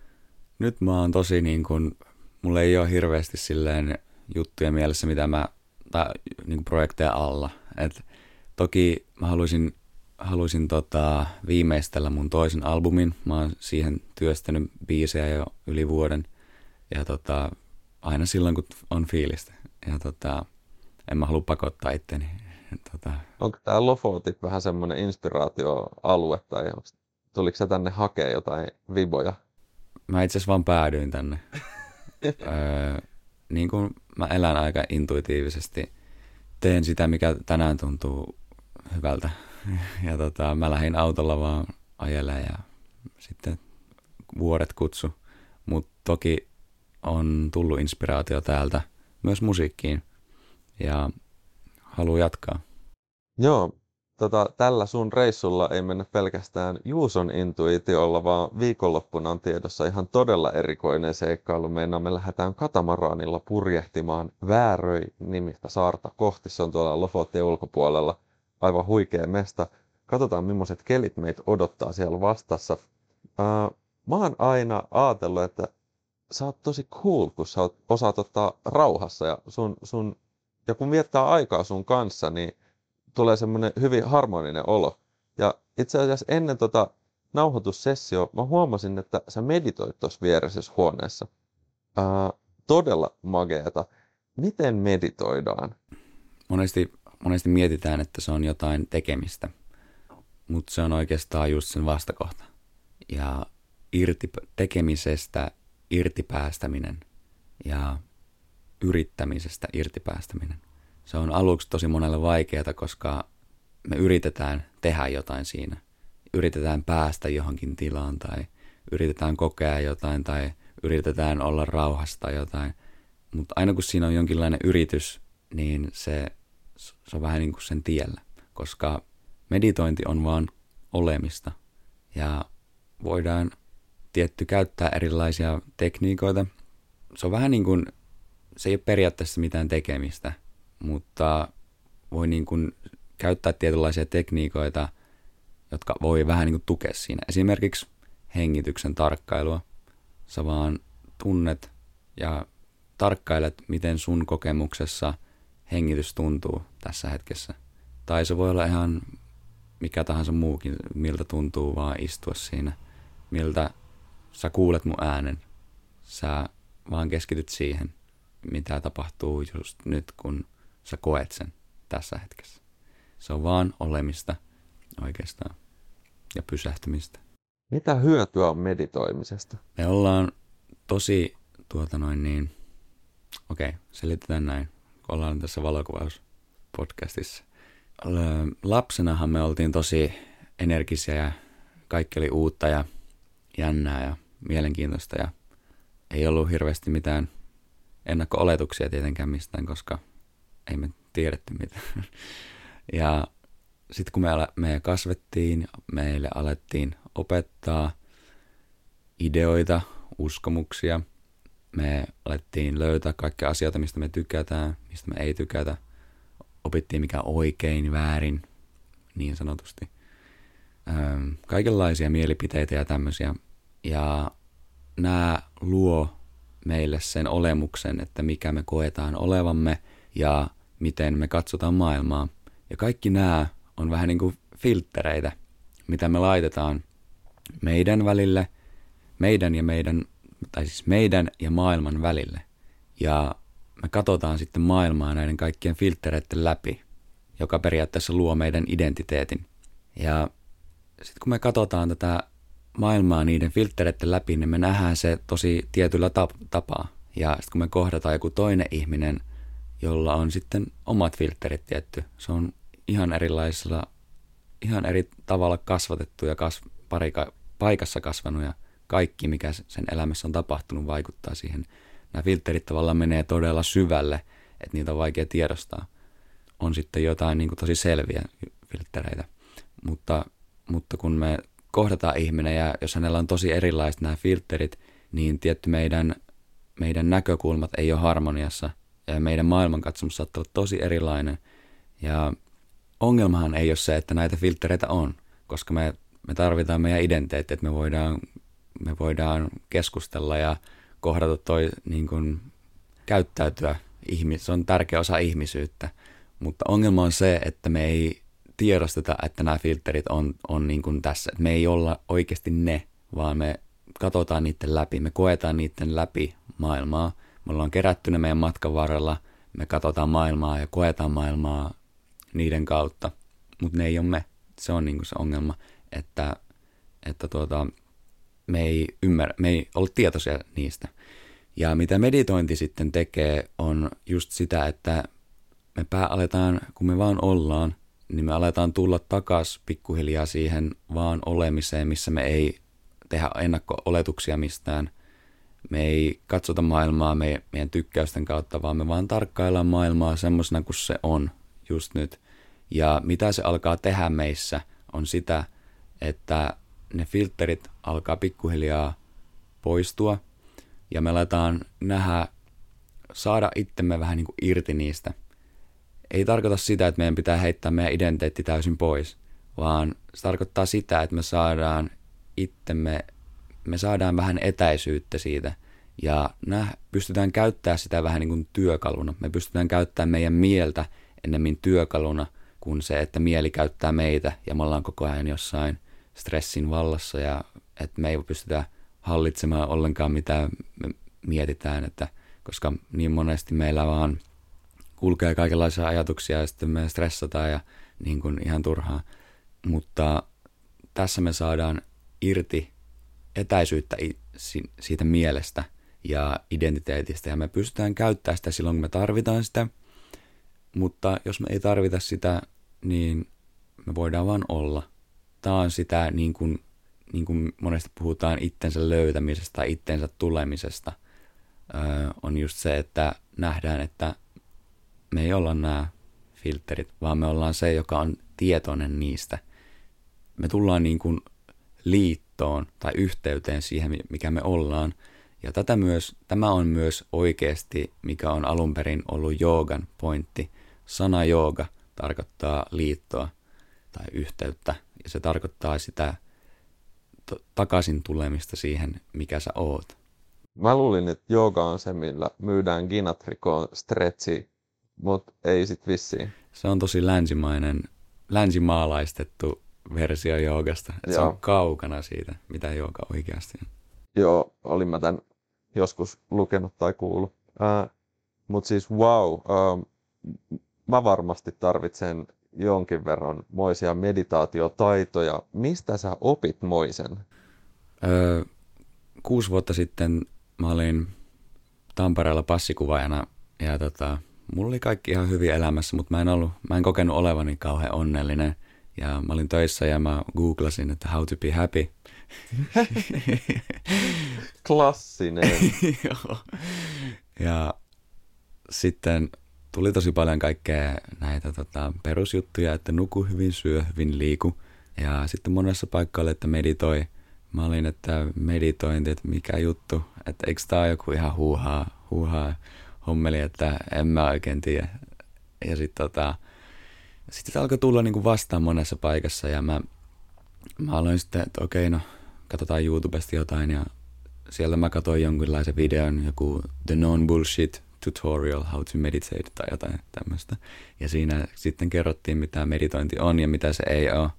Nyt mä oon tosi niin kuin, mulla ei ole hirveästi silleen juttuja mielessä, mitä mä, tai niin kuin projekteja alla. Et toki mä haluaisin halusin tota, viimeistellä mun toisen albumin. Mä oon siihen työstänyt biisejä jo yli vuoden. Ja tota, aina silloin, kun on fiilistä. Ja tota, en mä halua pakottaa itteni. Tota... Onko tämä Lofotit vähän semmoinen inspiraatioalue tai tuliko se tänne hakea jotain viboja? Mä itse asiassa vaan päädyin tänne. öö, niin kuin mä elän aika intuitiivisesti. Teen sitä, mikä tänään tuntuu hyvältä. Ja tota, mä lähdin autolla vaan ajelemaan ja sitten vuoret kutsu. Mutta toki on tullut inspiraatio täältä myös musiikkiin ja haluan jatkaa. Joo, tota, tällä sun reissulla ei mennä pelkästään Juuson intuitiolla, vaan viikonloppuna on tiedossa ihan todella erikoinen seikkailu. Meina me lähdetään katamaraanilla purjehtimaan Vääröi nimistä saarta kohti. Se on tuolla Lofottien ulkopuolella. Aivan huikea mesta. Katsotaan, millaiset kelit meitä odottaa siellä vastassa. Uh, mä oon aina ajatellut, että sä oot tosi cool, kun sä oot, osaat ottaa rauhassa ja, sun, sun, ja kun viettää aikaa sun kanssa, niin tulee semmoinen hyvin harmoninen olo. Ja itse asiassa ennen tota nauhoitussessio mä huomasin, että sä meditoit tuossa vieressä huoneessa. Ää, todella mageeta. Miten meditoidaan? Monesti, monesti mietitään, että se on jotain tekemistä, mutta se on oikeastaan just sen vastakohta. Ja irti tekemisestä irtipäästäminen ja yrittämisestä irtipäästäminen. Se on aluksi tosi monelle vaikeaa, koska me yritetään tehdä jotain siinä. Yritetään päästä johonkin tilaan tai yritetään kokea jotain tai yritetään olla rauhasta jotain. Mutta aina kun siinä on jonkinlainen yritys, niin se, se on vähän niin kuin sen tiellä, koska meditointi on vaan olemista ja voidaan tietty käyttää erilaisia tekniikoita. Se on vähän niin kuin, se ei ole periaatteessa mitään tekemistä, mutta voi niin kuin käyttää tietynlaisia tekniikoita, jotka voi vähän niin kuin tukea siinä. Esimerkiksi hengityksen tarkkailua. Sä vaan tunnet ja tarkkailet, miten sun kokemuksessa hengitys tuntuu tässä hetkessä. Tai se voi olla ihan mikä tahansa muukin, miltä tuntuu vaan istua siinä, miltä sä kuulet mun äänen. Sä vaan keskityt siihen, mitä tapahtuu just nyt, kun sä koet sen tässä hetkessä. Se on vaan olemista oikeastaan ja pysähtymistä. Mitä hyötyä on meditoimisesta? Me ollaan tosi, tuota noin niin, okei, okay, selitetään näin, kun ollaan tässä valokuvauspodcastissa. Lapsenahan me oltiin tosi energisiä ja kaikki oli uutta ja jännää ja mielenkiintoista ja ei ollut hirveästi mitään ennakko-oletuksia tietenkään mistään, koska ei me tiedetty mitään. Ja sitten kun me, me kasvettiin, meille alettiin opettaa ideoita, uskomuksia. Me alettiin löytää kaikkia asioita, mistä me tykätään, mistä me ei tykätä. Opittiin mikä oikein, väärin, niin sanotusti. kaikenlaisia mielipiteitä ja tämmöisiä. Ja nämä luo meille sen olemuksen, että mikä me koetaan olevamme ja miten me katsotaan maailmaa. Ja kaikki nämä on vähän niin kuin filttereitä, mitä me laitetaan meidän välille, meidän ja meidän, tai siis meidän ja maailman välille. Ja me katsotaan sitten maailmaa näiden kaikkien filttereiden läpi, joka periaatteessa luo meidän identiteetin. Ja sitten kun me katsotaan tätä maailmaa niiden filttereiden läpi, niin me nähdään se tosi tietyllä tapaa. Ja sitten kun me kohdataan joku toinen ihminen, jolla on sitten omat filterit tietty, se on ihan erilaisella, ihan eri tavalla kasvatettu ja kas, pari paikassa kasvanut ja kaikki, mikä sen elämässä on tapahtunut, vaikuttaa siihen. Nämä filterit tavallaan menee todella syvälle, että niitä on vaikea tiedostaa. On sitten jotain niin kuin tosi selviä filtereitä, mutta, mutta kun me kohdataan ihminen ja jos hänellä on tosi erilaiset nämä filterit, niin tietty meidän, meidän näkökulmat ei ole harmoniassa ja meidän maailmankatsomus saattaa olla tosi erilainen. Ja ongelmahan ei ole se, että näitä filtereitä on, koska me, me tarvitaan meidän identiteetti, että me voidaan, me voidaan keskustella ja kohdata toi niin kuin, käyttäytyä. Ihmis, se on tärkeä osa ihmisyyttä. Mutta ongelma on se, että me ei tiedosteta, että nämä filterit on, on niin kuin tässä. Me ei olla oikeasti ne, vaan me katsotaan niiden läpi, me koetaan niiden läpi maailmaa. Me ollaan kerätty ne meidän matkan varrella, me katsotaan maailmaa ja koetaan maailmaa niiden kautta, mutta ne ei ole me. Se on niin kuin se ongelma, että, että tuota, me ei ymmärrä, me ei ole tietoisia niistä. Ja mitä meditointi sitten tekee, on just sitä, että me pää aletaan, kun me vaan ollaan, niin me aletaan tulla takas pikkuhiljaa siihen vaan olemiseen, missä me ei tehdä ennakko-oletuksia mistään. Me ei katsota maailmaa meidän tykkäysten kautta, vaan me vaan tarkkaillaan maailmaa semmoisena kuin se on just nyt. Ja mitä se alkaa tehdä meissä, on sitä, että ne filterit alkaa pikkuhiljaa poistua ja me aletaan nähdä, saada itsemme vähän niin kuin irti niistä. Ei tarkoita sitä, että meidän pitää heittää meidän identiteetti täysin pois, vaan se tarkoittaa sitä, että me saadaan itsemme, me saadaan vähän etäisyyttä siitä ja nä, pystytään käyttämään sitä vähän niin kuin työkaluna. Me pystytään käyttämään meidän mieltä ennemmin työkaluna kuin se, että mieli käyttää meitä ja me ollaan koko ajan jossain stressin vallassa ja että me ei pystytä hallitsemaan ollenkaan mitä me mietitään, että koska niin monesti meillä vaan kulkee kaikenlaisia ajatuksia ja sitten me stressataan ja niin kuin ihan turhaa. Mutta tässä me saadaan irti etäisyyttä siitä mielestä ja identiteetistä ja me pystytään käyttämään sitä silloin, kun me tarvitaan sitä. Mutta jos me ei tarvita sitä, niin me voidaan vaan olla. Tämä on sitä, niin kuin, niin kuin monesti puhutaan itsensä löytämisestä tai itsensä tulemisesta, öö, on just se, että nähdään, että me ei olla nämä filterit, vaan me ollaan se, joka on tietoinen niistä. Me tullaan niin kuin liittoon tai yhteyteen siihen, mikä me ollaan. Ja tätä myös, tämä on myös oikeasti, mikä on alun perin ollut joogan pointti. Sana jooga tarkoittaa liittoa tai yhteyttä, ja se tarkoittaa sitä t- takaisin tulemista siihen, mikä sä oot. Mä luulin, että jooga on se, millä myydään ginatrikoon stretchi, mutta ei sit vissiin. Se on tosi länsimainen, länsimaalaistettu versio joogasta. Että se on kaukana siitä, mitä jooga oikeasti on. Joo, olin mä tämän joskus lukenut tai kuullut. Äh, Mutta siis wow, äh, mä varmasti tarvitsen jonkin verran moisia meditaatiotaitoja. Mistä sä opit moisen? Öö, kuusi vuotta sitten mä olin Tampereella passikuvaajana ja tota, mulla oli kaikki ihan hyvin elämässä, mutta mä en, ollut, mä en kokenut olevani kauhean onnellinen. Ja mä olin töissä ja mä googlasin, että how to be happy. Klassinen. Joo. ja sitten tuli tosi paljon kaikkea näitä tota, perusjuttuja, että nuku hyvin, syö hyvin, liiku. Ja sitten monessa paikkaa oli, että meditoi. Mä olin, että meditointi, että mikä juttu, että eikö tää ole joku ihan huuhaa, huuhaa hommeli, että en mä oikein tiedä. Ja sitten tota, sitten se alkoi tulla niinku vastaan monessa paikassa ja mä, mä aloin sitten, että okei no, katsotaan YouTubesta jotain ja siellä mä katsoin jonkinlaisen videon, joku The Non-Bullshit Tutorial How to Meditate tai jotain tämmöistä. Ja siinä sitten kerrottiin, mitä meditointi on ja mitä se ei ole.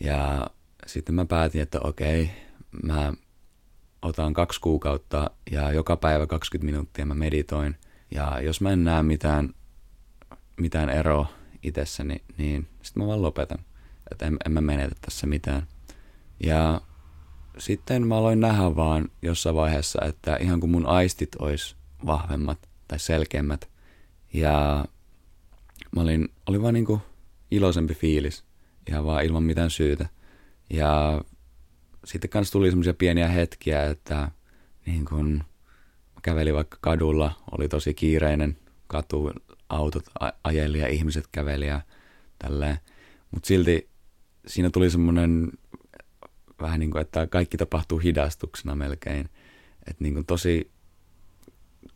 Ja sitten mä päätin, että okei, mä otan kaksi kuukautta ja joka päivä 20 minuuttia mä meditoin. Ja jos mä en näe mitään, mitään eroa itsessäni, niin sitten mä vaan lopetan. Että en, en mä menetä tässä mitään. Ja sitten mä aloin nähdä vaan jossain vaiheessa, että ihan kuin mun aistit olisi vahvemmat tai selkeämmät. Ja mä olin, oli vaan niin kuin iloisempi fiilis, ihan vaan ilman mitään syytä. Ja sitten kanssa tuli semmoisia pieniä hetkiä, että niin kun käveli vaikka kadulla, oli tosi kiireinen katu, autot ajeli ja ihmiset käveli ja tälleen. Mutta silti siinä tuli semmoinen vähän niin kuin, että kaikki tapahtuu hidastuksena melkein. Että niin kuin tosi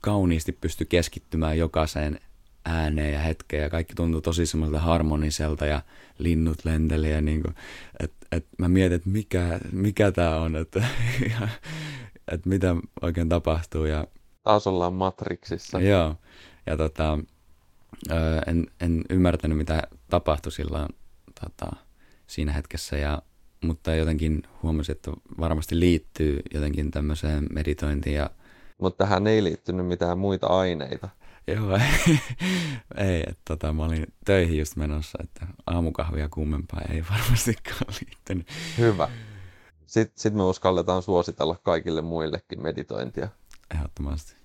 kauniisti pysty keskittymään jokaiseen ääneen ja hetkeen ja kaikki tuntui tosi semmoiselta harmoniselta ja linnut lenteli ja niin kuin, et, et mä mietin, että mikä, mikä tämä on, että, että mitä oikein tapahtuu. Ja, Taas ollaan Matrixissa. Joo, ja tota, en, en ymmärtänyt mitä tapahtui silloin tota, siinä hetkessä. Ja, mutta jotenkin huomasin, että varmasti liittyy jotenkin tämmöiseen meditointiin. Ja... Mutta tähän ei liittynyt mitään muita aineita. Joo, ei, ei että tota, mä olin töihin just menossa, että aamukahvia kummempaa ei varmastikaan liittynyt. Hyvä. Sitten sit me uskalletaan suositella kaikille muillekin meditointia. Ehdottomasti.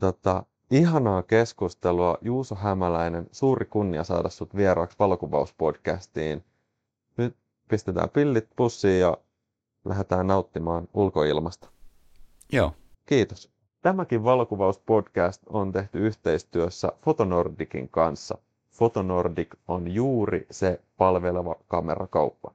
Tota, ihanaa keskustelua. Juuso Hämäläinen, suuri kunnia saada sut vieraaksi valokuvauspodcastiin. Nyt pistetään pillit pussiin ja lähdetään nauttimaan ulkoilmasta. Joo. Kiitos. Tämäkin valokuvauspodcast on tehty yhteistyössä Fotonordicin kanssa. Fotonordic on juuri se palveleva kamerakauppa.